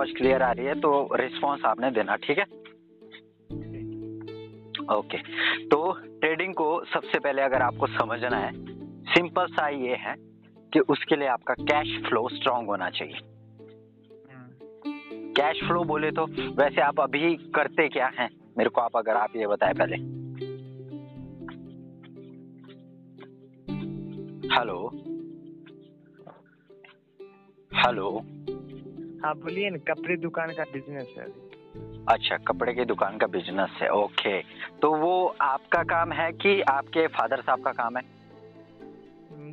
आवाज़ क्लियर आ रही है तो रिस्पॉन्स आपने देना, ठीक है? ओके तो ट्रेडिंग को सबसे पहले अगर आपको समझना है सिंपल सा ये है कि उसके लिए आपका कैश फ्लो स्ट्रांग होना चाहिए। कैश फ्लो बोले तो वैसे आप अभी करते क्या हैं? मेरे को आप अगर आप ये बताए पहले। हेलो हेलो हाँ बोलिए ना कपड़े दुकान का बिज़नेस है। अच्छा कपड़े की दुकान का बिज़नेस है ओके तो वो आपका काम है कि आपके फादर साहब का काम है?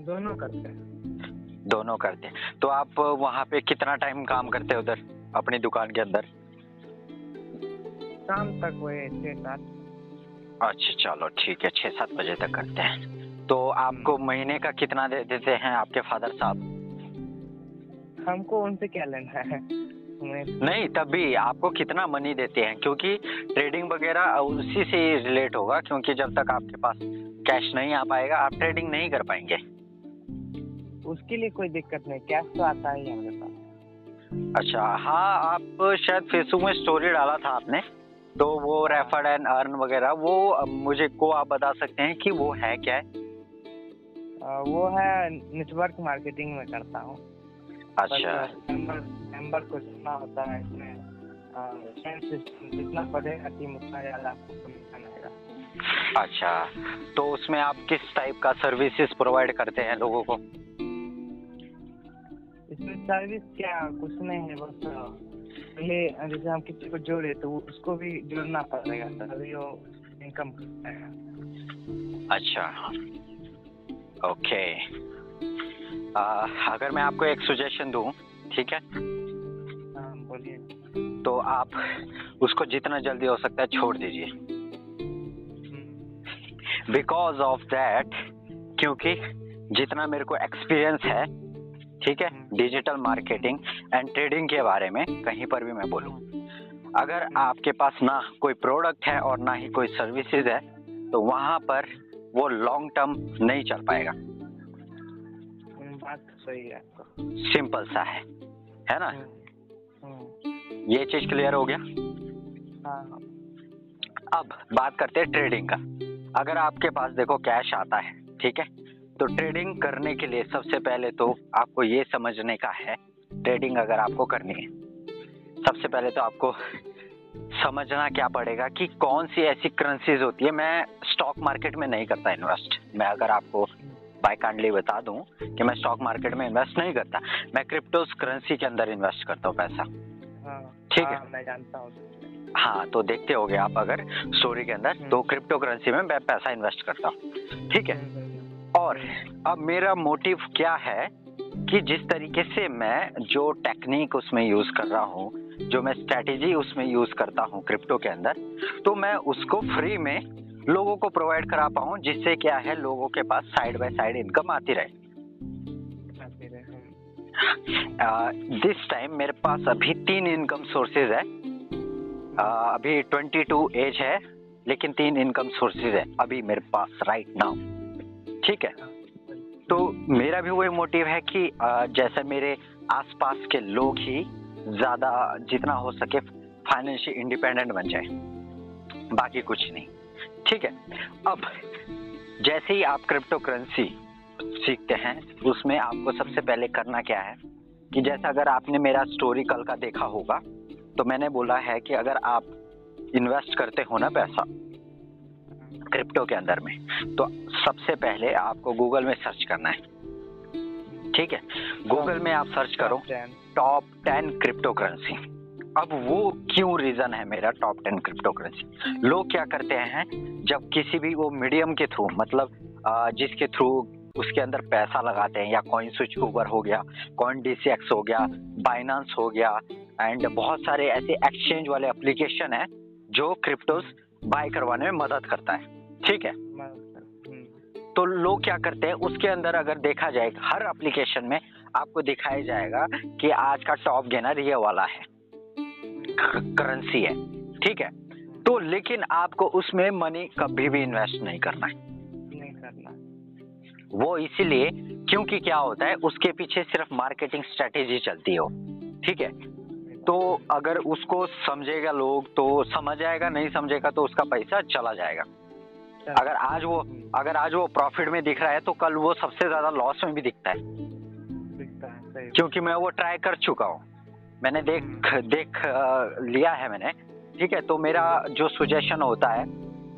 दोनों करते हैं। दोनों करते हैं। तो आप वहाँ पे कितना टाइम काम करते हैं उधर अपनी दुकान के अंदर? शाम तक वही छः सात। अच्छा चलो ठीक है छः सात बजे तक करते हैं। तो आपको महीने का कितना दे देते हैं आपके फादर साहब? हमको उनसे क्या लेना है? नहीं तब भी आपको कितना मनी देते हैं क्योंकि ट्रेडिंग वगैरह उसी से रिलेट होगा क्योंकि जब तक आपके पास कैश नहीं आ पाएगा आप ट्रेडिंग नहीं कर पाएँगे। उसके लिए कोई दिक्कत नहीं कैश तो आता ही हमारे पास। अच्छा हाँ आप शायद फेसबुक में स्टोरी डाला था आपने तो वो रेफर एंड अर्न वगैरह वो मुझे को आप बता सकते हैं कि वो है क्या? है आ, वो है नेटवर्क मार्केटिंग में करता हूँ। अच्छा। मेंबर को जितना होता है इसमें जितना बढ़ेगा टीम उतना ज़्यादा आपको अच्छा तो उसमें आप किस टाइप का सर्विसेज़ प्रोवाइड करते हैं लोगों को? इसमें सर्विस क्या कुछ नहीं है बस पहले जैसे हम किसी को जोड़े तो उसको भी जोड़ना पड़ेगा तभी वो इनकम अच्छा। ओके आ, अगर मैं आपको एक सुजेशन दूँ ठीक है? हाँ बोलिए। तो आप उसको जितना जल्दी हो सकता है छोड़ दीजिए। हम्म, बिकॉज़ ऑफ़ दैट क्योंकि जितना मेरे को एक्सपीरियंस है ठीक है? डिजिटल मार्केटिंग एंड ट्रेडिंग के बारे में कहीं पर भी मैं बोलूँ। अगर आपके पास ना कोई प्रोडक्ट है और ना ही कोई सर्विसेज़ है तो वहाँ पर वो लॉन्ग टर्म नहीं चल पाएगा। हम्म, सही है। आपका सिंपल सा है। है ना? हम्म, हम्म, ये चीज़ क्लियर हो गया? हाँ हाँ। अब बात करते हैं ट्रेडिंग का। अगर आपके पास देखो कैश आता है ठीक है? तो ट्रेडिंग करने के लिए सबसे पहले तो आपको ये समझने का है ट्रेडिंग अगर आपको करनी है सबसे पहले तो आपको समझना क्या पड़ेगा कि कौन सी ऐसी करेंसीज होती है। मैं स्टॉक मार्केट में नहीं करता इन्वेस्ट मैं अगर आपको बाय काइंडली बता दूँ कि मैं स्टॉक मार्केट में इन्वेस्ट नहीं करता। मैं क्रिप्टोस करेंसी के अंदर इन्वेस्ट करता हूँ पैसा। हाँ ठीक है। हाँ, मैं जानता हूँ। हाँ तो देखते होगे आप अगर स्टोरी के अंदर तो क्रिप्टो करेंसी में मैं पैसा इन्वेस्ट करता हूँ। ठीक है? हम्म, हम्म, और अब मेरा मोटिव क्या है कि जिस तरीके से मैं जो टेक्निक उसमें यूज़ कर रहा हूँ जो मैं स्ट्रेटेजी उसमें यूज़ करता हूँ क्रिप्टो के अंदर तो मैं उसको फ्री में लोगों को प्रोवाइड करा पाऊँ जिससे क्या है लोगों के पास साइड बाय साइड इनकम आती रहे। दिस टाइम मेरे पास अभी तीन इनकम सोर्सेज है। Uh, अभी 22 एज है लेकिन तीन इनकम सोर्सेज है अभी मेरे पास राइट नाउ ठीक है? तो मेरा भी वही मोटिव है कि अ, जैसे मेरे आसपास के लोग ही ज़्यादा जितना हो सके फाइनेंशियल इंडिपेंडेंट बन जाए। बाकी कुछ नहीं। ठीक है। अब जैसे ही आप क्रिप्टो करेंसी सीखते हैं उसमें आपको सबसे पहले करना क्या है? कि जैसे अगर आपने मेरा स्टोरी कल का देखा होगा तो मैंने बोला है कि अगर आप इन्वेस्ट करते हो ना पैसा क्रिप्टो के अंदर में तो सबसे पहले आपको गूगल में सर्च करना है। ठीक है? गूगल में आप सर्च करो टॉप टेन क्रिप्टो करेंसी अब वो क्यों रीजन है मेरा टॉप टेन क्रिप्टो करेंसी लोग क्या करते हैं, जब किसी भी वो मीडियम के थ्रू मतलब जिसके थ्रू उसके अंदर पैसा लगाते हैं, या कॉइन स्विच ऊबर हो गया कॉइन डीसीएक्स हो गया बाइनांस हो गया एंड बहुत सारे ऐसे एक्सचेंज वाले एप्लीकेशन है, जो क्रिप्टोस बाय करवाने में मदद करता है। ठीक है? तो लोग क्या करते हैं, उसके अंदर अगर देखा जाए, हर एप्लीकेशन में आपको दिखाया जाएगा कि आज का टॉप गेनर ये वाला है। करेंसी है। ठीक है? तो लेकिन आपको उसमें मनी कभी भी इन्वेस्ट नहीं करना है। नहीं करना वो इसीलिए क्योंकि क्या होता है उसके पीछे सिर्फ़ मार्केटिंग स्ट्रेटेजी चलती हो। ठीक है? तो अगर उसको समझेगा लोग तो समझ जाएगा नहीं समझेगा तो उसका पैसा चला जाएगा। अगर आज वो अगर आज वो प्रॉफिट में दिख रहा है तो कल वो सबसे ज़्यादा लॉस में भी दिखता है। दिखता है क्योंकि मैं वो ट्राई कर चुका हूँ। मैंने देख देख लिया है मैंने, ठीक है? तो मेरा जो सुजेशन होता है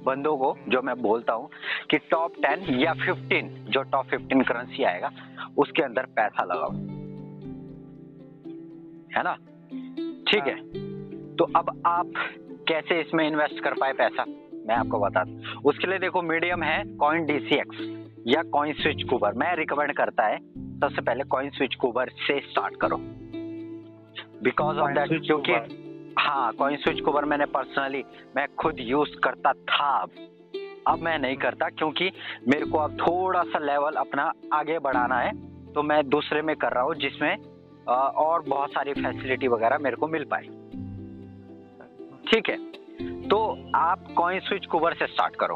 बंदों को, जो मैं बोलता हूँ कि टॉप टेन या फिफ्टीन जो टॉप फिफ्टीन करेंसी आएगा, उसके अंदर पैसा लगाओ। है ना? ठीक है? तो अब आप कैसे इसमें इन्वेस्ट कर पाए पैसा? मैं आपको बता उसके लिए देखो मीडियम है कॉइन डीसीएक्स या कॉइन स्विच कूबर मैं रिकमेंड करता है, सबसे पहले कॉइन स्विच कुबर से स्टार्ट करो। बिकॉज़ ऑफ़ दैट क्योंकि हाँ कॉइन स्विच कुबर मैंने पर्सनली मैं खुद यूज़ करता था। अब अब मैं नहीं करता क्योंकि मेरे को अब थोड़ा सा लेवल अपना आगे बढ़ाना है। तो मैं दूसरे में कर रहा हूँ जिसमें और बहुत सारी फैसिलिटी वगैरह मेरे को मिल पाए ठीक है? तो आप कॉइन स्विच कुबर से स्टार्ट करो।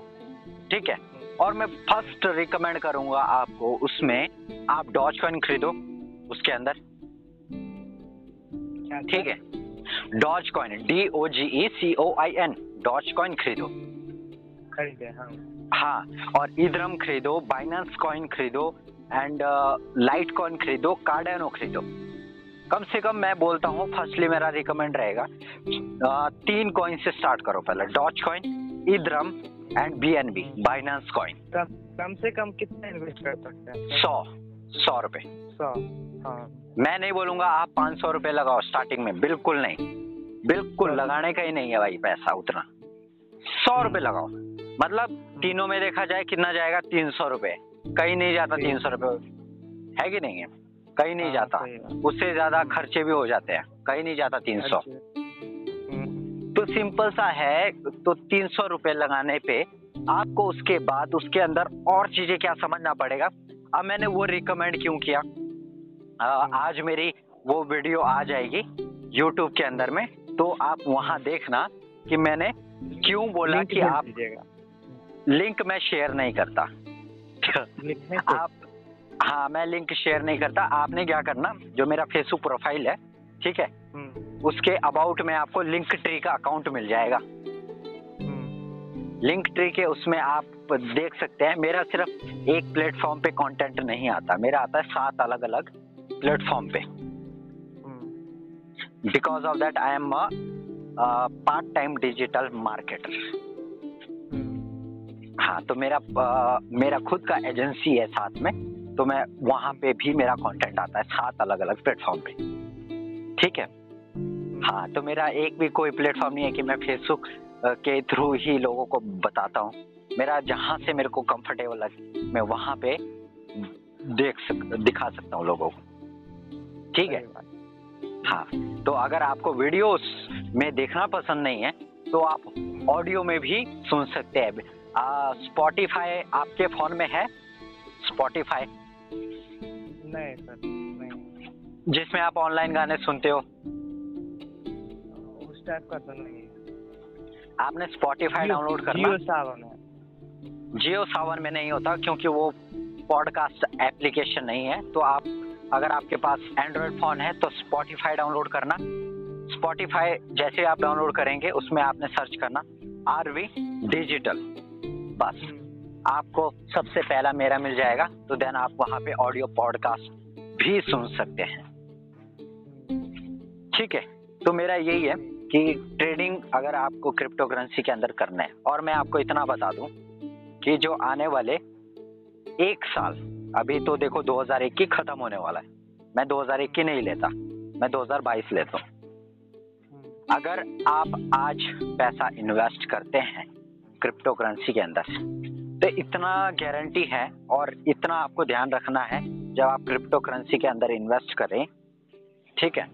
ठीक है? और मैं फ़र्स्ट रिकमेंड करूँगा आपको उसमें आप डॉज कॉइन खरीदो उसके अंदर। ठीक है। Dogecoin D O G E C O I N Dogecoin खरीदो। खरीदे हाँ। हाँ और इधरम खरीदो बाइनेंस कॉइन खरीदो एंड लाइट कॉइन खरीदो कार्डेनो खरीदो। कम से कम मैं बोलता हूँ फर्स्टली मेरा रिकमेंड रहेगा अ, तीन कॉइन से स्टार्ट करो पहले Dogecoin Ethereum and B N B Binance coin कम कम से कम कितना इन्वेस्ट कर सकते हैं? सौ। सौ रुपए। हाँ। मैं नहीं बोलूँगा आप पाँच सौ रुपए लगाओ स्टार्टिंग में बिल्कुल नहीं। बिल्कुल। लगाने का ही नहीं है भाई पैसा उतना। सौ रुपए लगाओ। मतलब तीनों में देखा जाए कितना जाएगा? तीन सौ रुपए। कहीं नहीं जाता तीन सौ रुपए। है कि नहीं है? कहीं नहीं हाँ, जाता। उससे ज़्यादा खर्चे भी हो जाते हैं। कहीं नहीं जाता तीन सौ। अच्छा। हम्म, तो सिंपल सा है तो तीन सौ रुपए लगाने पे आपको उसके बाद उसके अंदर और चीज़ें क्या समझना पड़ेगा? अब मैंने वो रिकमेंड क्यों किया? आ, आज मेरी वो वीडियो आ जाएगी यूट्यूब के अंदर में तो आप वहाँ देखना कि मैंने क्यों बोला कि आप लिंक मैं शेयर नहीं करता। आप हाँ मैं लिंक शेयर नहीं करता। आपने क्या करना जो मेरा फेसबुक प्रोफ़ाइल है ठीक है हम्म, उसके अबाउट में आपको लिंक ट्री का अकाउंट मिल जाएगा। लिंक ट्री के उसमें आप देख सकते हैं। मेरा सिर्फ़ एक प्लेटफॉर्म पे कंटेंट नहीं आता। मेरा आता है सात अलग अलग प्लेटफॉर्म पे। Because of that I am a part time digital marketer हाँ तो मेरा अ, मेरा खुद का एजेंसी है साथ में तो मैं वहाँ पे भी मेरा कंटेंट आता है सात अलग अलग प्लेटफॉर्म पे। ठीक है? हाँ तो मेरा एक भी कोई प्लेटफॉर्म नहीं है कि मैं फेसबुक के थ्रू ही लोगों को बताता हूँ। मेरा जहाँ से मेरे को कंफर्टेबल लगे मैं वहाँ पे देख सक दिखा सकता हूँ लोगों को। ठीक है? हाँ तो अगर आपको वीडियोस में देखना पसंद नहीं है तो आप ऑडियो में भी सुन सकते हैं। स्पॉटिफाई आपके फ़ोन में है? स्पॉटिफाई नहीं सर नहीं। जिसमें आप ऑनलाइन गाने सुनते हो। उस टाइप का तो नहीं आपने स्पॉटिफाई डाउनलोड करना। जियो सावन है। जियो सावन में नहीं होता क्योंकि वो पॉडकास्ट एप्लीकेशन नहीं है। तो आप अगर आपके पास एंड्रॉयड फ़ोन है तो स्पॉटिफाई डाउनलोड करना। स्पॉटिफाई जैसे आप डाउनलोड करेंगे उसमें आपने सर्च करना आर वी डिजिटल बस। आपको सबसे पहला मेरा मिल जाएगा तो देन आप वहाँ पे ऑडियो पॉडकास्ट भी सुन सकते हैं। ठीक है? तो मेरा यही है। कि ट्रेडिंग अगर आपको क्रिप्टो करेंसी के अंदर करना है, और मैं आपको इतना बता दूँ कि जो आने वाले एक साल, अभी तो देखो 2021 खत्म होने वाला है। मैं 2021 नहीं लेता, मैं 2022 लेता हूँ। अगर आप आज पैसा इन्वेस्ट करते हैं क्रिप्टो करेंसी के अंदर तो इतना गारंटी है और इतना आपको ध्यान रखना है जब आप क्रिप्टो करेंसी के अंदर इन्वेस्ट करें, ठीक है?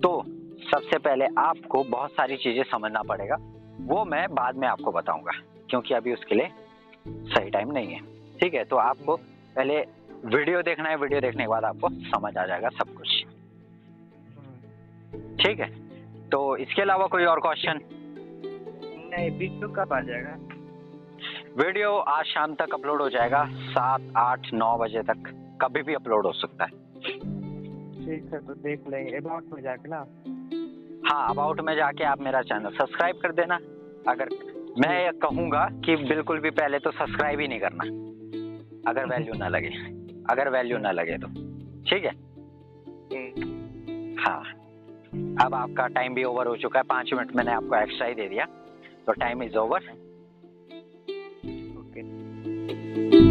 तो सबसे पहले आपको बहुत सारी चीज़ें समझना पड़ेगा। वो मैं बाद में आपको बताऊँगा क्योंकि अभी उसके लिए सही टाइम नहीं है। ठीक है तो आपको पहले वीडियो देखना है वीडियो देखने के बाद आपको समझ आ जाएगा सब कुछ। ठीक है तो इसके अलावा कोई और क्वेश्चन नहीं वीडियो कब आ जाएगा? वीडियो आज शाम तक अपलोड हो जाएगा सात आठ नौ बजे तक। कभी भी अपलोड हो सकता है। ठीक है तो देख लेंगे अबाउट में जाके ना। हाँ अबाउट में जाके आप मेरा चैनल सब्सक्राइब कर देना। अगर मैं ये कहूँगा कि बिल्कुल भी पहले तो सब्सक्राइब ही नहीं करना। अगर वैल्यू ना लगे। अगर वैल्यू ना लगे तो। ठीक है? हम्म, हाँ। अब आपका टाइम भी ओवर हो चुका है। पाँच मिनट मैंने आपको एक्स्ट्रा ही दे दिया। तो टाइम इज़ ओवर ओके